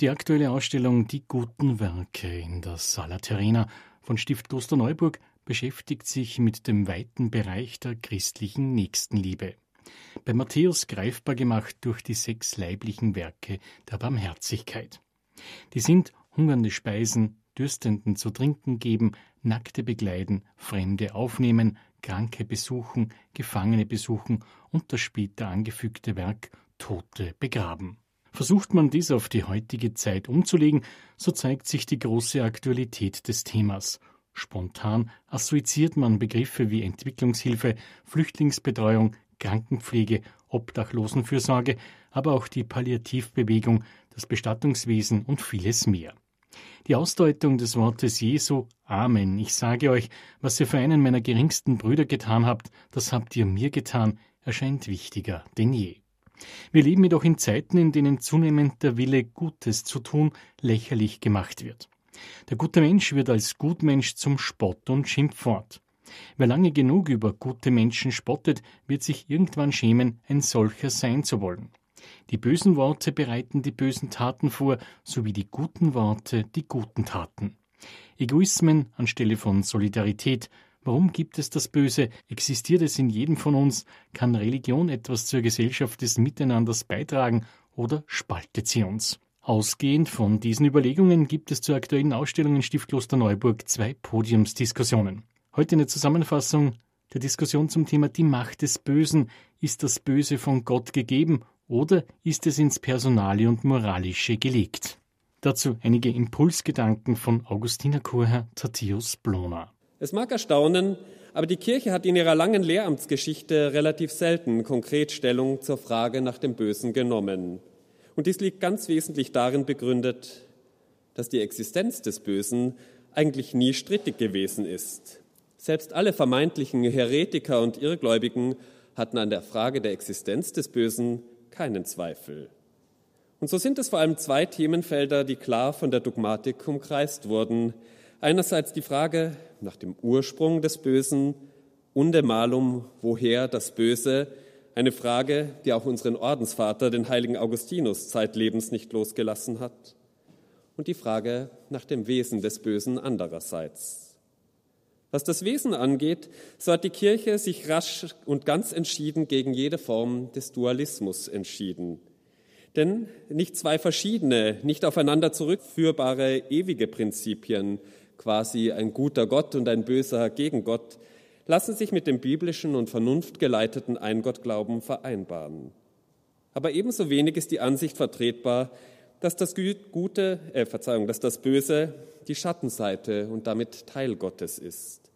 Die aktuelle Ausstellung Die guten Werke in der Sala Terrena von Stift Klosterneuburg beschäftigt sich mit dem weiten Bereich der christlichen Nächstenliebe. Bei Matthäus greifbar gemacht durch die sechs leiblichen Werke der Barmherzigkeit. Die sind hungernde Speisen, Dürstenden zu trinken geben, Nackte begleiten, Fremde aufnehmen, Kranke besuchen, Gefangene besuchen und das später angefügte Werk Tote begraben. Versucht man dies auf die heutige Zeit umzulegen, so zeigt sich die große Aktualität des Themas. Spontan assoziiert man Begriffe wie Entwicklungshilfe, Flüchtlingsbetreuung, Krankenpflege, Obdachlosenfürsorge, aber auch die Palliativbewegung, das Bestattungswesen und vieles mehr. Die Ausdeutung des Wortes Jesu, Amen, ich sage euch, was ihr für einen meiner geringsten Brüder getan habt, das habt ihr mir getan, erscheint wichtiger denn je. Wir leben jedoch in Zeiten, in denen zunehmend der Wille, Gutes zu tun, lächerlich gemacht wird. Der gute Mensch wird als Gutmensch zum Spott und Schimpfwort. Wer lange genug über gute Menschen spottet, wird sich irgendwann schämen, ein solcher sein zu wollen. Die bösen Worte bereiten die bösen Taten vor, sowie die guten Worte die guten Taten. Egoismen anstelle von Solidarität, Warum gibt es das Böse? Existiert es in jedem von uns? Kann Religion etwas zur Gesellschaft des Miteinanders beitragen oder spaltet sie uns? Ausgehend von diesen Überlegungen gibt es zur aktuellen Ausstellung in Stiftkloster Neuburg zwei Podiumsdiskussionen. Heute eine Zusammenfassung der Diskussion zum Thema die Macht des Bösen. Ist das Böse von Gott gegeben oder ist es ins Personale und Moralische gelegt? Dazu einige Impulsgedanken von Augustiner Chorherr Tatius Blona. Es mag erstaunen, aber die Kirche hat in ihrer langen Lehramtsgeschichte relativ selten konkret Stellung zur Frage nach dem Bösen genommen. Und dies liegt ganz wesentlich darin begründet, dass die Existenz des Bösen eigentlich nie strittig gewesen ist. Selbst alle vermeintlichen Heretiker und Irrgläubigen hatten an der Frage der Existenz des Bösen keinen Zweifel. Und so sind es vor allem zwei Themenfelder, die klar von der Dogmatik umkreist wurden. Einerseits die Frage, nach dem Ursprung des Bösen und der Malum, woher das Böse, eine Frage, die auch unseren Ordensvater, den heiligen Augustinus, zeitlebens nicht losgelassen hat. Und die Frage nach dem Wesen des Bösen andererseits. Was das Wesen angeht, so hat die Kirche sich rasch und ganz entschieden gegen jede Form des Dualismus entschieden. Denn nicht zwei verschiedene, nicht aufeinander zurückführbare ewige Prinzipien quasi ein guter Gott und ein böser Gegengott, lassen sich mit dem biblischen und vernunftgeleiteten Eingottglauben vereinbaren. Aber ebenso wenig ist die Ansicht vertretbar, dass das Gute, äh, Verzeihung, dass das Böse die Schattenseite und damit Teil Gottes ist.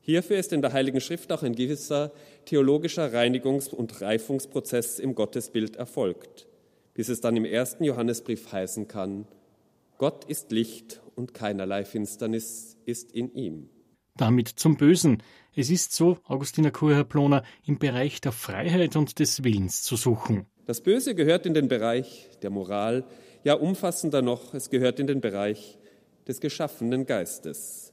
Hierfür ist in der Heiligen Schrift auch ein gewisser theologischer Reinigungs- und Reifungsprozess im Gottesbild erfolgt, bis es dann im ersten Johannesbrief heißen kann, Gott ist Licht und keinerlei Finsternis ist in ihm. Damit zum Bösen. Es ist so, Augustiner Kurherr-Ploner, im Bereich der Freiheit und des Willens zu suchen. Das Böse gehört in den Bereich der Moral, ja umfassender noch, es gehört in den Bereich des geschaffenen Geistes.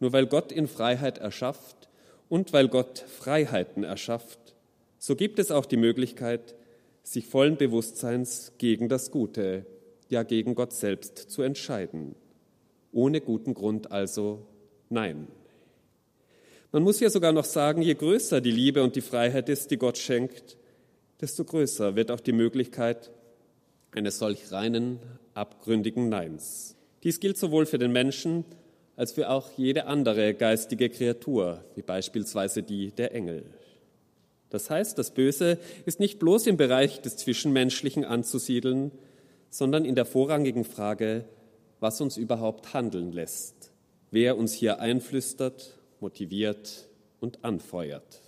Nur weil Gott in Freiheit erschafft und weil Gott Freiheiten erschafft, so gibt es auch die Möglichkeit, sich vollen Bewusstseins gegen das Gute, ja gegen Gott selbst zu entscheiden. Ohne guten Grund also nein. Man muss ja sogar noch sagen, je größer die Liebe und die Freiheit ist, die Gott schenkt, desto größer wird auch die Möglichkeit eines solch reinen, abgründigen Neins. Dies gilt sowohl für den Menschen als für auch jede andere geistige Kreatur, wie beispielsweise die der Engel. Das heißt, das Böse ist nicht bloß im Bereich des Zwischenmenschlichen anzusiedeln, sondern in der vorrangigen Frage, was uns überhaupt handeln lässt, wer uns hier einflüstert, motiviert und anfeuert.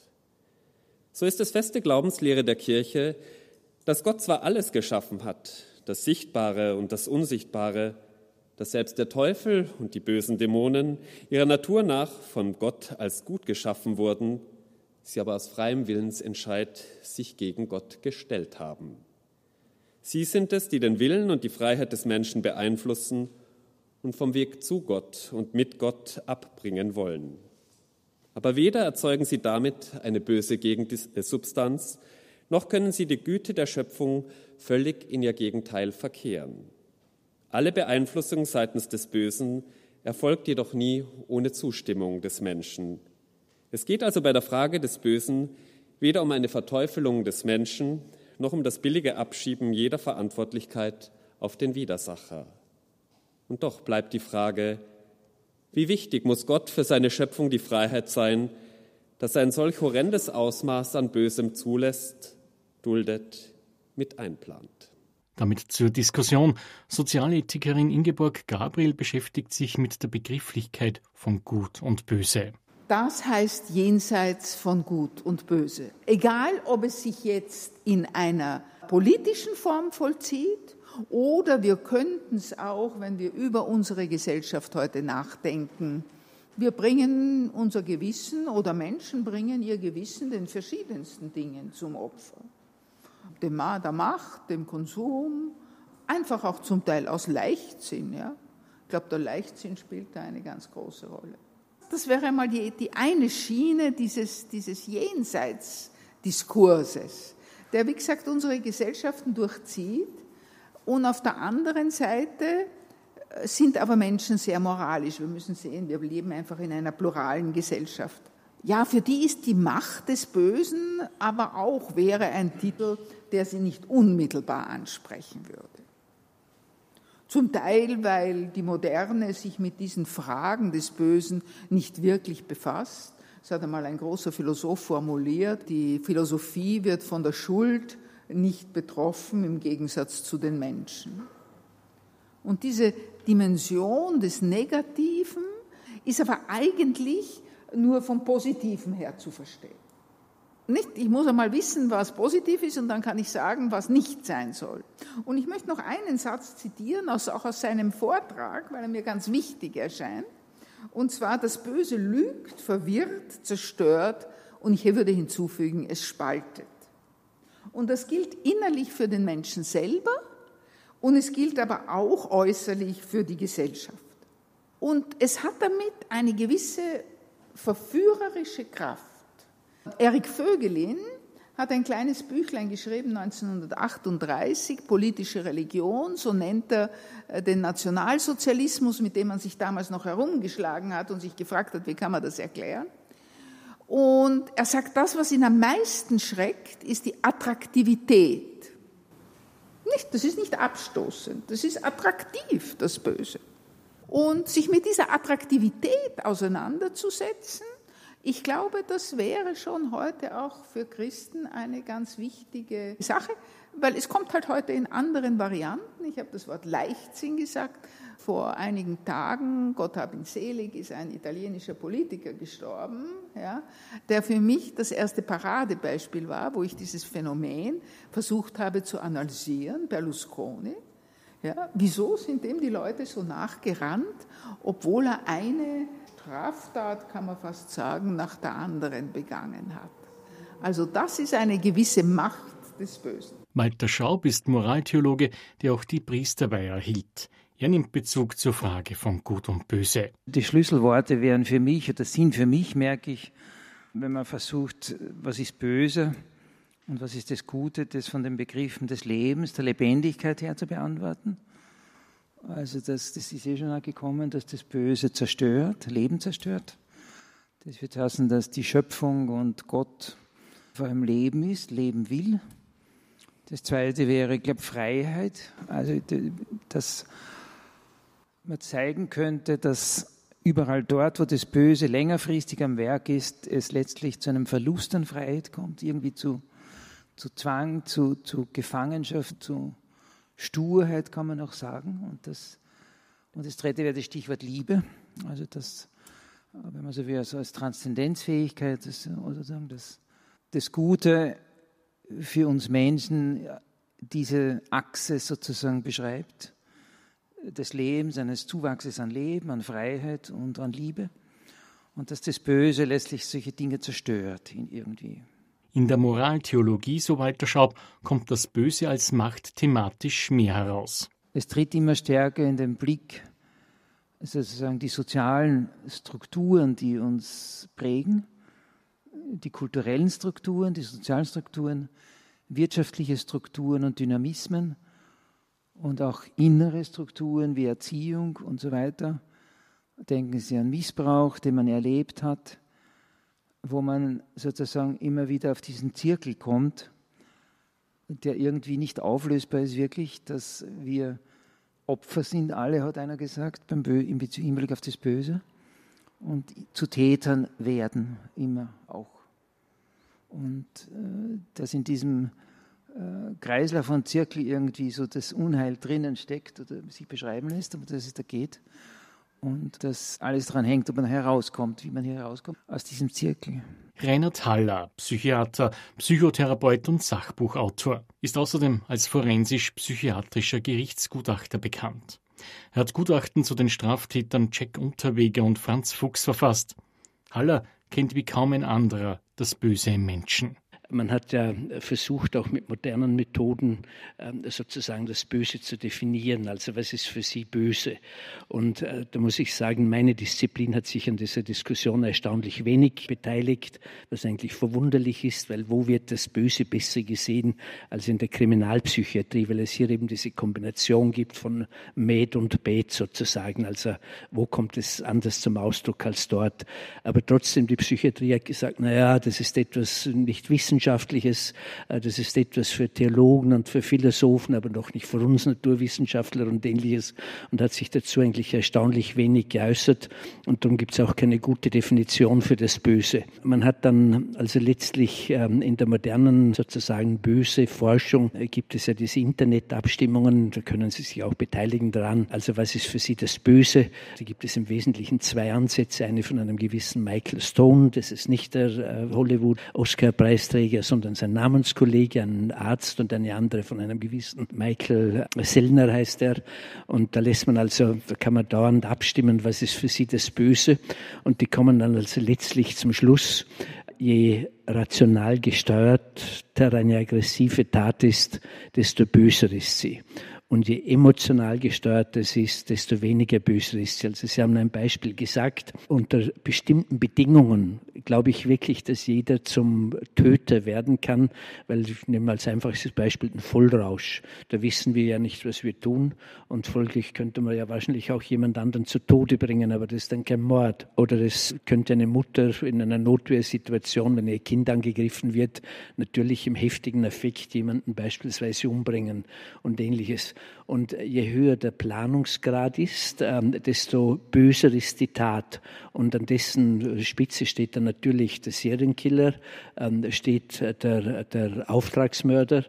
So ist es feste Glaubenslehre der Kirche, dass Gott zwar alles geschaffen hat, das Sichtbare und das Unsichtbare, dass selbst der Teufel und die bösen Dämonen ihrer Natur nach von Gott als gut geschaffen wurden, sie aber aus freiem Willensentscheid sich gegen Gott gestellt haben. Sie sind es, die den Willen und die Freiheit des Menschen beeinflussen und vom Weg zu Gott und mit Gott abbringen wollen. Aber weder erzeugen sie damit eine böse Gegensubstanz, noch können sie die Güte der Schöpfung völlig in ihr Gegenteil verkehren. Alle Beeinflussung seitens des Bösen erfolgt jedoch nie ohne Zustimmung des Menschen. Es geht also bei der Frage des Bösen weder um eine Verteufelung des Menschen noch um das billige Abschieben jeder Verantwortlichkeit auf den Widersacher. Und doch bleibt die Frage, wie wichtig muss Gott für seine Schöpfung die Freiheit sein, dass er ein solch horrendes Ausmaß an Bösem zulässt, duldet, mit einplant. Damit zur Diskussion. Sozialethikerin Ingeborg Gabriel beschäftigt sich mit der Begrifflichkeit von Gut und Böse. Das heißt jenseits von Gut und Böse. Egal, ob es sich jetzt in einer politischen Form vollzieht oder wir könnten es auch, wenn wir über unsere Gesellschaft heute nachdenken. Wir bringen unser Gewissen oder Menschen bringen ihr Gewissen den verschiedensten Dingen zum Opfer. Dem, der Macht, dem Konsum, einfach auch zum Teil aus Leichtsinn. Ja? Ich glaube, der Leichtsinn spielt da eine ganz große Rolle. Das wäre einmal die, die eine Schiene dieses, dieses Jenseitsdiskurses, der, wie gesagt, unsere Gesellschaften durchzieht. Und auf der anderen Seite äh, sind aber Menschen sehr moralisch. Wir müssen sehen, wir leben einfach in einer pluralen Gesellschaft. Ja, für die ist die Macht des Bösen aber auch wäre ein Titel, der sie nicht unmittelbar ansprechen würde. Zum Teil, weil die Moderne sich mit diesen Fragen des Bösen nicht wirklich befasst. Das hat einmal ein großer Philosoph formuliert. Die Philosophie wird von der Schuld nicht betroffen im Gegensatz zu den Menschen. Und diese Dimension des Negativen ist aber eigentlich nur vom Positiven her zu verstehen. Nicht, ich muss einmal wissen, was positiv ist und dann kann ich sagen, was nicht sein soll. Und ich möchte noch einen Satz zitieren, auch aus seinem Vortrag, weil er mir ganz wichtig erscheint. Und zwar, das Böse lügt, verwirrt, zerstört und ich würde hinzufügen, es spaltet. Und das gilt innerlich für den Menschen selber und es gilt aber auch äußerlich für die Gesellschaft. Und es hat damit eine gewisse verführerische Kraft. Erik Vögelin hat ein kleines Büchlein geschrieben, 1938, Politische Religion, so nennt er äh, den Nationalsozialismus, mit dem man sich damals noch herumgeschlagen hat und sich gefragt hat, wie kann man das erklären. Und er sagt, das, was ihn am meisten schreckt, ist die Attraktivität. Nicht, das ist nicht abstoßend, das ist attraktiv, das Böse. Und sich mit dieser Attraktivität auseinanderzusetzen, ich glaube, das wäre schon heute auch für Christen eine ganz wichtige Sache, weil es kommt halt heute in anderen Varianten. Ich habe das Wort Leichtsinn gesagt. Vor einigen Tagen, Gott hab ihn selig, ist ein italienischer Politiker gestorben, ja, der für mich das erste Paradebeispiel war, wo ich dieses Phänomen versucht habe zu analysieren, Berlusconi. Ja, wieso sind dem die Leute so nachgerannt, obwohl er eine Straftat, kann man fast sagen, nach der anderen begangen hat. Also das ist eine gewisse Macht des Bösen. Walter Schaub ist Moraltheologe, der auch die Priesterweihe erhielt. Er nimmt Bezug zur Frage von Gut und Böse. Die Schlüsselworte wären für mich, oder sind für mich, merke ich, wenn man versucht, was ist böse und was ist das Gute, das von den Begriffen des Lebens, der Lebendigkeit her zu beantworten. Also das, das ist eh schon auch gekommen, dass das Böse zerstört, Leben zerstört. Das wird heißen, dass die Schöpfung und Gott vor allem Leben ist, leben will. Das zweite wäre, ich glaube, Freiheit. Also, dass man zeigen könnte, dass überall dort, wo das Böse längerfristig am Werk ist, es letztlich zu einem Verlust an Freiheit kommt, irgendwie zu, zu Zwang, zu, zu Gefangenschaft, zu Sturheit kann man auch sagen. Und das, und das dritte wäre das Stichwort Liebe. Also das, wenn man so will, also als Transzendenzfähigkeit das, oder sagen, das, das Gute für uns Menschen diese Achse sozusagen beschreibt, des Lebens, eines Zuwachses an Leben, an Freiheit und an Liebe. Und dass das Böse letztlich solche Dinge zerstört irgendwie. In der Moraltheologie, so Walter Schaub, kommt das Böse als Macht thematisch mehr heraus. Es tritt immer stärker in den Blick, sozusagen die sozialen Strukturen, die uns prägen, die kulturellen Strukturen, die sozialen Strukturen, wirtschaftliche Strukturen und Dynamismen und auch innere Strukturen wie Erziehung und so weiter. Denken Sie an Missbrauch, den man erlebt hat, wo man sozusagen immer wieder auf diesen Zirkel kommt, der irgendwie nicht auflösbar ist, wirklich, dass wir Opfer sind, alle, hat einer gesagt, beim Bö im Hinblick auf das Böse, und zu Tätern werden, immer auch. Und äh, dass in diesem äh, Kreislauf und Zirkel irgendwie so das Unheil drinnen steckt oder sich beschreiben lässt, aber dass es da geht. Und dass alles daran hängt, ob man herauskommt, wie man hier herauskommt, aus diesem Zirkel. Reinhard Haller, Psychiater, Psychotherapeut und Sachbuchautor, ist außerdem als forensisch-psychiatrischer Gerichtsgutachter bekannt. Er hat Gutachten zu den Straftätern Jack Unterweger und Franz Fuchs verfasst. Haller kennt wie kaum ein anderer das Böse im Menschen. Man hat ja versucht, auch mit modernen Methoden ähm, sozusagen das Böse zu definieren. Also was ist für Sie böse? Und äh, da muss ich sagen, meine Disziplin hat sich an dieser Diskussion erstaunlich wenig beteiligt, was eigentlich verwunderlich ist, weil wo wird das Böse besser gesehen als in der Kriminalpsychiatrie, weil es hier eben diese Kombination gibt von Med und Bet sozusagen. Also wo kommt es anders zum Ausdruck als dort? Aber trotzdem, die Psychiatrie hat gesagt, na ja, das ist etwas nicht wissenschaftliches Wissenschaftliches. Äh, das ist etwas für Theologen und für Philosophen, aber noch nicht für uns Naturwissenschaftler und ähnliches und hat sich dazu eigentlich erstaunlich wenig geäußert. Und darum gibt es auch keine gute Definition für das Böse. Man hat dann also letztlich ähm, in der modernen sozusagen böse Forschung äh, gibt es ja diese Internetabstimmungen, da können Sie sich auch beteiligen daran. Also was ist für Sie das Böse? Da gibt es im Wesentlichen zwei Ansätze. Eine von einem gewissen Michael Stone, das ist nicht der äh, Hollywood-Oscar-Preisträger, Träger, sondern sein Namenskollege, ein Arzt und eine andere von einem gewissen Michael Sellner heißt er. Und da lässt man also, da kann man dauernd abstimmen, was ist für sie das Böse. Und die kommen dann also letztlich zum Schluss, je rational gesteuerter eine aggressive Tat ist, desto böser ist sie. Und je emotional gesteuert es ist, desto weniger böse ist sie. Also Sie haben ein Beispiel gesagt. Unter bestimmten Bedingungen glaube ich wirklich, dass jeder zum Töter werden kann, weil ich nehme als einfaches Beispiel den Vollrausch. Da wissen wir ja nicht, was wir tun. Und folglich könnte man ja wahrscheinlich auch jemand anderen zu Tode bringen, aber das ist dann kein Mord. Oder es könnte eine Mutter in einer Notwehrsituation, wenn ihr Kind angegriffen wird, natürlich im heftigen Affekt jemanden beispielsweise umbringen und ähnliches. Und je höher der Planungsgrad ist, ähm, desto böser ist die Tat. Und an dessen Spitze steht dann natürlich der Serienkiller, ähm, steht der, der Auftragsmörder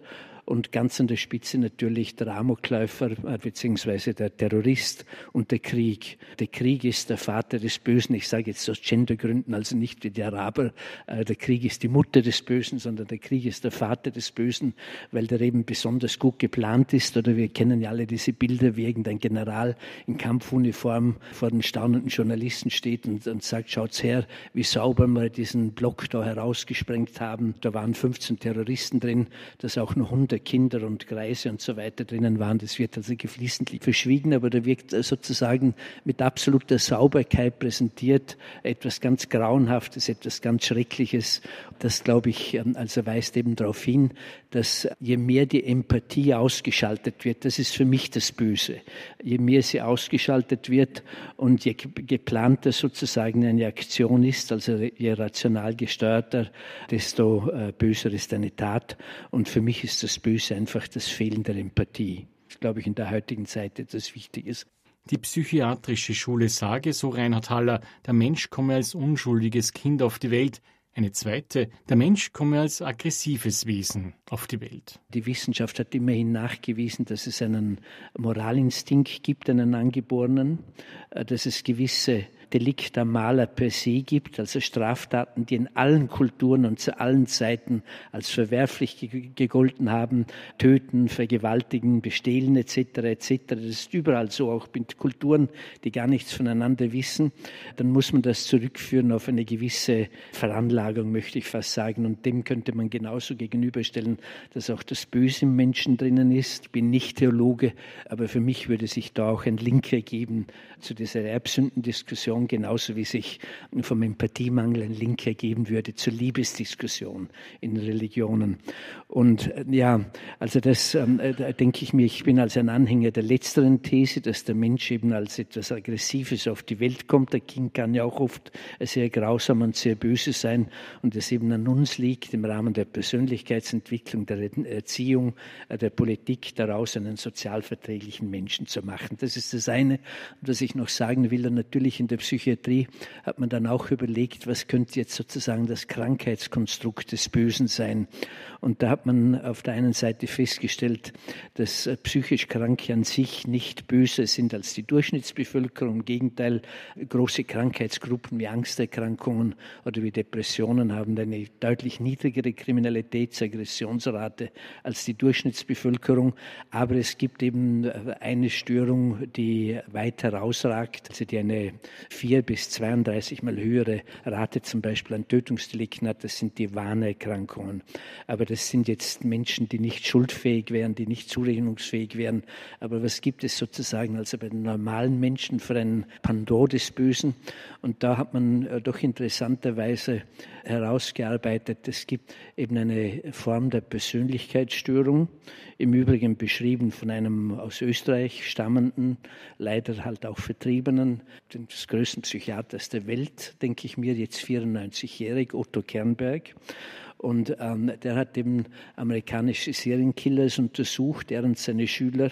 und ganz an der Spitze natürlich der Amokläufer äh, beziehungsweise der Terrorist und der Krieg. Der Krieg ist der Vater des Bösen. Ich sage jetzt aus Gendergründen, also nicht wie die Araber. Äh, der Krieg ist die Mutter des Bösen, sondern der Krieg ist der Vater des Bösen, weil der eben besonders gut geplant ist. Oder wir kennen ja alle diese Bilder, wie irgendein General in Kampfuniform vor den staunenden Journalisten steht und, und sagt, schaut's her, wie sauber wir diesen Block da herausgesprengt haben. Da waren 15 Terroristen drin, dass auch nur 100 Kinder und Greise und so weiter drinnen waren. Das wird also geflissentlich verschwiegen, aber da wirkt sozusagen mit absoluter Sauberkeit präsentiert etwas ganz Grauenhaftes, etwas ganz Schreckliches. Das, glaube ich, ähm, also weist eben darauf hin, dass je mehr die Empathie ausgeschaltet wird, das ist für mich das Böse, je mehr sie ausgeschaltet wird und je geplanter sozusagen eine Aktion ist, also je rational gesteuerter, desto äh, böser ist eine Tat. Und für mich ist das Böse einfach das Fehlen der Empathie. Das glaube ich in der heutigen Zeit etwas Wichtiges. Die psychiatrische Schule sage, so Reinhard Haller, der Mensch komme als unschuldiges Kind auf die Welt, eine zweite, der Mensch komme als aggressives Wesen auf die Welt. Die Wissenschaft hat immerhin nachgewiesen, dass es einen Moralinstinkt gibt, einen angeborenen, äh, dass es gewisse Delikt am Maler per se gibt, also Straftaten, die in allen Kulturen und zu allen Zeiten als verwerflich gegolten haben, töten, vergewaltigen, bestehlen etc. etc. Das ist überall so, auch mit Kulturen, die gar nichts voneinander wissen. Dann muss man das zurückführen auf eine gewisse Veranlagung, möchte ich fast sagen. Und dem könnte man genauso gegenüberstellen, dass auch das Böse im Menschen drinnen ist. Ich bin nicht Theologe, aber für mich würde sich da auch ein Link ergeben zu dieser Erbsündendiskussion Diskussion, genauso wie sich vom Empathiemangel ein Link ergeben würde zur Liebesdiskussion in Religionen. Und äh, ja, also das ähm, da denke ich mir, ich bin als ein Anhänger der letzteren These, dass der Mensch eben als etwas Aggressives auf die Welt kommt. Der Kind kann ja auch oft sehr grausam und sehr böse sein und es eben an uns liegt, im Rahmen der Persönlichkeitsentwicklung, der Erziehung, äh, der Politik, daraus einen sozialverträglichen Menschen zu machen. Das ist das eine. Was ich noch sagen will, natürlich in der Psychiatrie hat man dann auch überlegt, was könnte jetzt sozusagen das Krankheitskonstrukt des Bösen sein. Und da hat man auf der einen Seite festgestellt, dass äh, psychisch Kranke an sich nicht böser sind als die Durchschnittsbevölkerung. Im Gegenteil, große Krankheitsgruppen wie Angsterkrankungen oder wie Depressionen haben eine deutlich niedrigere Kriminalitäts-, Aggressionsrate als die Durchschnittsbevölkerung. Aber es gibt eben äh, eine Störung, die weit herausragt, also die eine vier bis 32 mal höhere Rate zum Beispiel an Tötungsdelikten hat. Das sind die Warnerkrankungen. Aber das sind jetzt Menschen, die nicht schuldfähig wären, die nicht zurechnungsfähig wären. Aber was gibt es sozusagen also bei den normalen Menschen für ein Pandor des Bösen? Und da hat man äh, doch interessanterweise herausgearbeitet, es gibt eben eine Form der Persönlichkeitsstörung, im Übrigen beschrieben von einem aus Österreich stammenden, leider halt auch Vertriebenen, des größten Psychiaters der Welt, denke ich mir, jetzt 94-jährig, Otto Kernberg. Und ähm, der hat eben amerikanische Serienkillers untersucht, er und seine Schüler,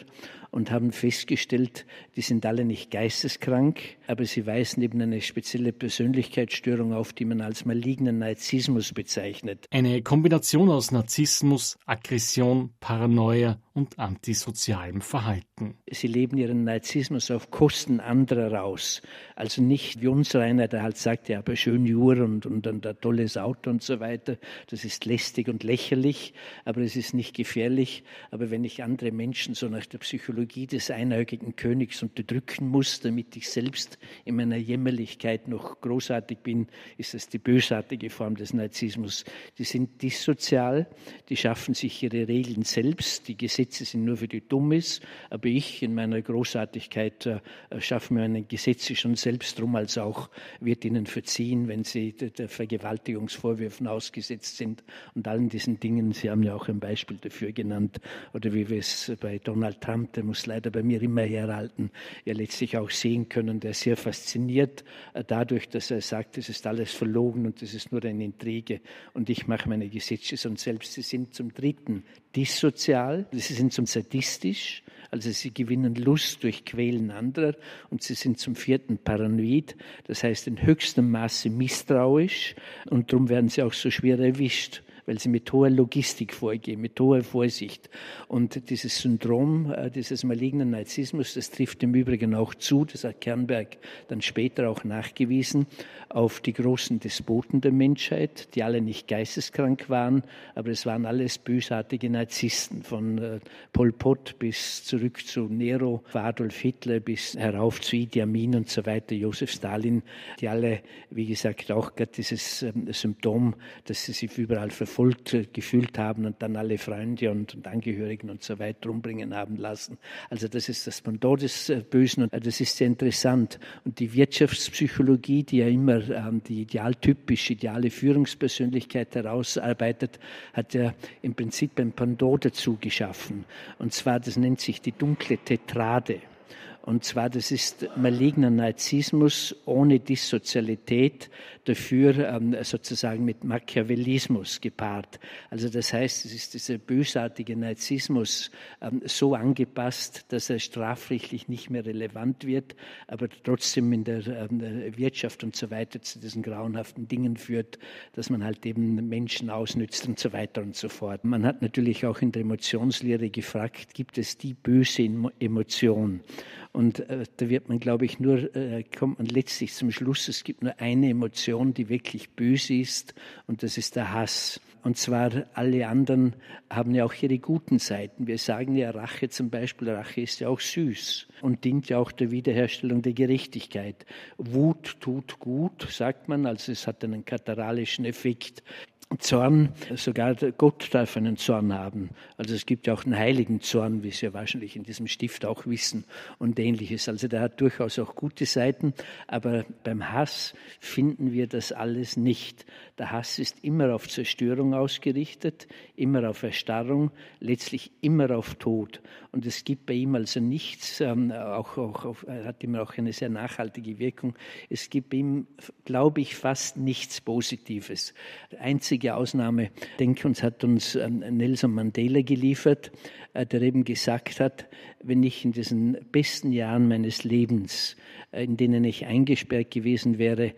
und haben festgestellt, die sind alle nicht geisteskrank, aber sie weisen eben eine spezielle Persönlichkeitsstörung auf, die man als malignen Narzissmus bezeichnet. Eine Kombination aus Narzissmus, Aggression, Paranoia und antisozialem Verhalten. Sie leben ihren Narzissmus auf Kosten anderer raus. Also nicht wie uns einer, der halt sagt, ja, aber schön Jur und, und, und ein tolles Auto und so weiter. Das ist lästig und lächerlich, aber es ist nicht gefährlich. Aber wenn ich andere Menschen so nach der Psychologie des einäugigen Königs unterdrücken muss, damit ich selbst in meiner Jämmerlichkeit noch großartig bin, ist das die bösartige Form des Narzissmus. Die sind dissozial, die schaffen sich ihre Regeln selbst, die Gesetze sind nur für die Dummes, aber ich in meiner Großartigkeit äh, schaffe mir meine Gesetze schon selbst drum, als auch wird ihnen verziehen, wenn sie der Vergewaltigungsvorwürfen ausgesetzt sind und allen diesen Dingen. Sie haben ja auch ein Beispiel dafür genannt, oder wie wir es bei Donald Trump, der muss leider bei mir immer herhalten, ja letztlich auch sehen können, der sehr fasziniert äh, dadurch, dass er sagt, es ist alles verlogen und es ist nur eine Intrige und ich mache meine Gesetze schon selbst. Sie sind zum Dritten dissozial, sie sind zum sadistisch, also sie gewinnen Lust durch Quälen anderer und sie sind zum vierten paranoid, das heißt in höchstem Maße misstrauisch und darum werden sie auch so schwer erwischt weil sie mit hoher Logistik vorgehen, mit hoher Vorsicht. Und dieses Syndrom, äh, dieses malignen Narzissmus, das trifft im Übrigen auch zu, das hat Kernberg dann später auch nachgewiesen, auf die großen Despoten der Menschheit, die alle nicht geisteskrank waren, aber es waren alles bösartige Narzissten, von äh, Pol Pot bis zurück zu Nero, Adolf Hitler bis herauf zu Idi Amin und so weiter, Josef Stalin, die alle, wie gesagt, auch gerade dieses ähm, Symptom, dass sie sich überall verfolgen, verfolgt gefühlt haben und dann alle Freunde und, und Angehörigen und so weiter umbringen haben lassen. Also das ist das Pendant des äh, Bösen und äh, das ist sehr interessant. Und die Wirtschaftspsychologie, die ja immer ähm, die idealtypisch ideale Führungspersönlichkeit herausarbeitet, hat ja im Prinzip ein Pendant dazu geschaffen. Und zwar, das nennt sich die dunkle Tetrade. Und zwar, das ist maligner Narzissmus ohne Dissozialität, dafür ähm, sozusagen mit Machiavellismus gepaart. Also das heißt, es ist dieser bösartige Narzissmus ähm, so angepasst, dass er strafrechtlich nicht mehr relevant wird, aber trotzdem in der ähm, Wirtschaft und so weiter zu diesen grauenhaften Dingen führt, dass man halt eben Menschen ausnützt und so weiter und so fort. Man hat natürlich auch in der Emotionslehre gefragt, gibt es die böse Emotion? Und äh, da wird man, glaube ich, nur, äh, kommt man letztlich zum Schluss, es gibt nur eine Emotion, die wirklich böse ist, und das ist der Hass. Und zwar alle anderen haben ja auch ihre guten Seiten. Wir sagen ja Rache zum Beispiel, Rache ist ja auch süß und dient ja auch der Wiederherstellung der Gerechtigkeit. Wut tut gut, sagt man, also es hat einen kataralischen Effekt. Zorn, sogar Gott darf einen Zorn haben. Also es gibt ja auch einen heiligen Zorn, wie Sie ja wahrscheinlich in diesem Stift auch wissen und ähnliches. Also der hat durchaus auch gute Seiten, aber beim Hass finden wir das alles nicht. Der Hass ist immer auf Zerstörung ausgerichtet, immer auf Erstarrung, letztlich immer auf Tod. Und es gibt bei ihm also nichts, ähm, auch, auch auf, hat immer auch eine sehr nachhaltige Wirkung. Es gibt bei ihm, glaube ich, fast nichts Positives. Der einzige Ausnahme, denke uns, hat uns ähm, Nelson Mandela geliefert, äh, der eben gesagt hat, wenn ich in diesen besten Jahren meines Lebens, äh, in denen ich eingesperrt gewesen wäre,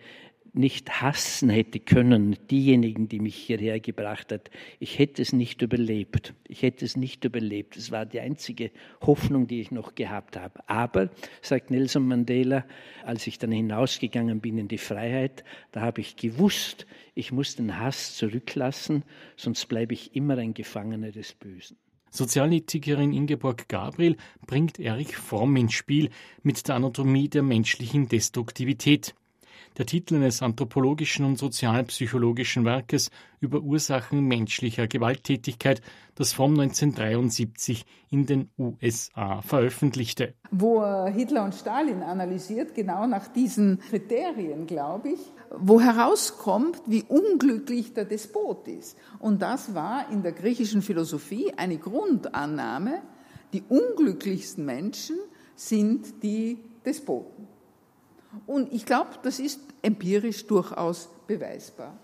nicht hassen hätte können, diejenigen, die mich hierher gebracht hat, ich hätte es nicht überlebt. Ich hätte es nicht überlebt. Es war die einzige Hoffnung, die ich noch gehabt habe. Aber, sagt Nelson Mandela, als ich dann hinausgegangen bin in die Freiheit, da habe ich gewusst, ich muss den Hass zurücklassen, sonst bleibe ich immer ein Gefangener des Bösen. Sozialethikerin Ingeborg Gabriel bringt Erich Fromm ins Spiel mit der Anatomie der menschlichen Destruktivität der Titel eines anthropologischen und sozialpsychologischen Werkes über Ursachen menschlicher Gewalttätigkeit, das Fromm 1973 in den USA veröffentlichte. Wo er Hitler und Stalin analysiert, genau nach diesen Kriterien, glaube ich, wo herauskommt, wie unglücklich der Despot ist. Und das war in der griechischen Philosophie eine Grundannahme, die unglücklichsten Menschen sind die Despoten. Und ich glaube, das ist empirisch durchaus beweisbar.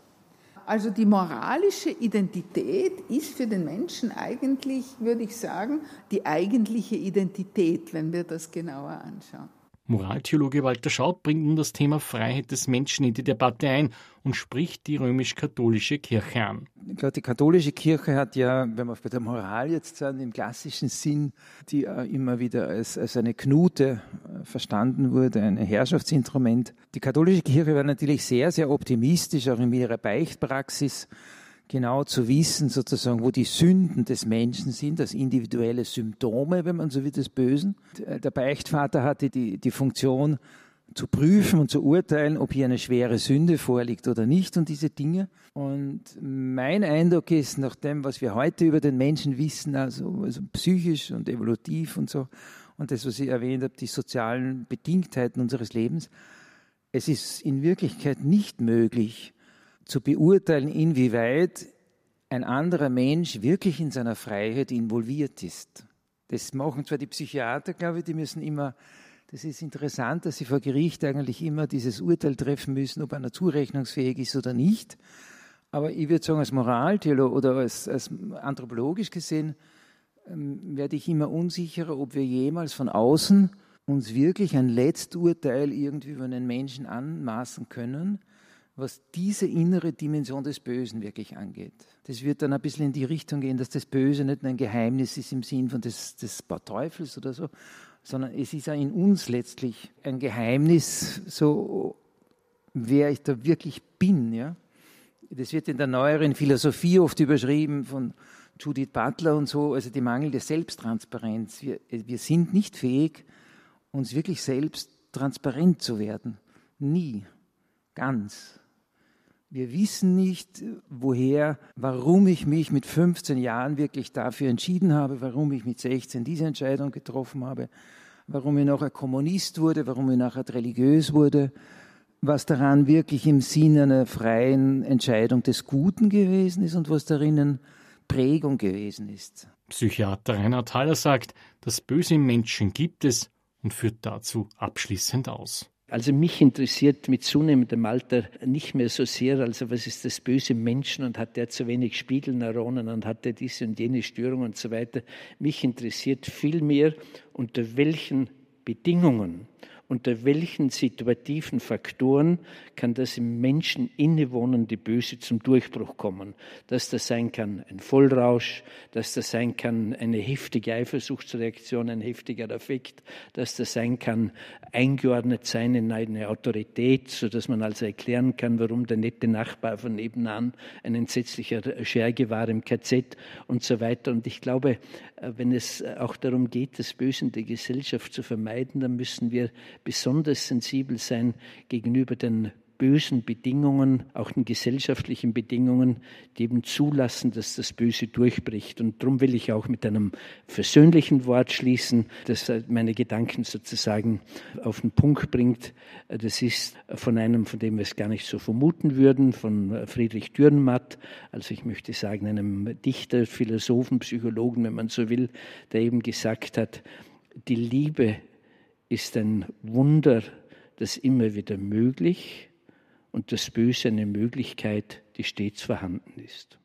Also die moralische Identität ist für den Menschen eigentlich, würde ich sagen, die eigentliche Identität, wenn wir das genauer anschauen. Moraltheologe Walter Schaub bringt nun das Thema Freiheit des Menschen in die Debatte ein und spricht die römisch-katholische Kirche an. Ich glaube, die katholische Kirche hat ja, wenn wir bei der Moral jetzt sind, im klassischen Sinn, die immer wieder als, als eine Knute äh, verstanden wurde, ein Herrschaftsinstrument. Die katholische Kirche war natürlich sehr, sehr optimistisch, auch in ihrer Beichtpraxis genau zu wissen, sozusagen, wo die Sünden des Menschen sind, als individuelle Symptome, wenn man so will, des Bösen. Der Beichtvater hatte die, die Funktion, zu prüfen und zu urteilen, ob hier eine schwere Sünde vorliegt oder nicht und diese Dinge. Und mein Eindruck ist, nach dem, was wir heute über den Menschen wissen, also, also psychisch und evolutiv und so, und das, was ich erwähnt habe, die sozialen Bedingtheiten unseres Lebens, es ist in Wirklichkeit nicht möglich, zu beurteilen, inwieweit ein anderer Mensch wirklich in seiner Freiheit involviert ist. Das machen zwar die Psychiater, glaube ich, die müssen immer, das ist interessant, dass sie vor Gericht eigentlich immer dieses Urteil treffen müssen, ob einer zurechnungsfähig ist oder nicht. Aber ich würde sagen, als Moraltheologe oder als, als anthropologisch gesehen, ähm, werde ich immer unsicherer, ob wir jemals von außen uns wirklich ein Letzturteil irgendwie über einen Menschen anmaßen können was diese innere Dimension des Bösen wirklich angeht. Das wird dann ein bisschen in die Richtung gehen, dass das Böse nicht nur ein Geheimnis ist im Sinn von des, des Teufels oder so, sondern es ist ja in uns letztlich ein Geheimnis, so wer ich da wirklich bin. Ja? Das wird in der neueren Philosophie oft überschrieben von Judith Butler und so, also die mangelnde Selbsttransparenz. Wir, wir sind nicht fähig, uns wirklich selbst transparent zu werden. Nie. Ganz. Wir wissen nicht, woher, warum ich mich mit 15 Jahren wirklich dafür entschieden habe, warum ich mit 16 diese Entscheidung getroffen habe, warum ich nachher Kommunist wurde, warum ich nachher religiös wurde, was daran wirklich im Sinne einer freien Entscheidung des Guten gewesen ist und was darin Prägung gewesen ist. Psychiater Reinhard Haller sagt, das Böse im Menschen gibt es und führt dazu abschließend aus. Also mich interessiert mit zunehmendem Alter nicht mehr so sehr, also was ist das böse Menschen und hat der zu wenig Spiegelneuronen und hat der diese und jene Störung und so weiter. Mich interessiert vielmehr, unter welchen Bedingungen unter welchen situativen Faktoren kann das im Menschen innewohnende Böse zum Durchbruch kommen. Dass das sein kann ein Vollrausch, dass das sein kann eine heftige Eifersuchtsreaktion, ein heftiger Affekt, dass das sein kann eingeordnet sein in eine Autorität, so dass man also erklären kann, warum der nette Nachbar von nebenan ein entsetzlicher Scherge war im KZ und so weiter. Und ich glaube, äh, wenn es auch darum geht, das Böse in der Gesellschaft zu vermeiden, dann müssen wir besonders sensibel sein gegenüber den bösen Bedingungen, auch den gesellschaftlichen Bedingungen, die eben zulassen, dass das Böse durchbricht. Und darum will ich auch mit einem versöhnlichen Wort schließen, das meine Gedanken sozusagen auf den Punkt bringt. Das ist von einem, von dem wir es gar nicht so vermuten würden, von Friedrich Dürrenmatt, also ich möchte sagen, einem Dichter, Philosophen, Psychologen, wenn man so will, der eben gesagt hat, die Liebe ist ein Wunder, das immer wieder möglich und das Böse eine Möglichkeit, die stets vorhanden ist.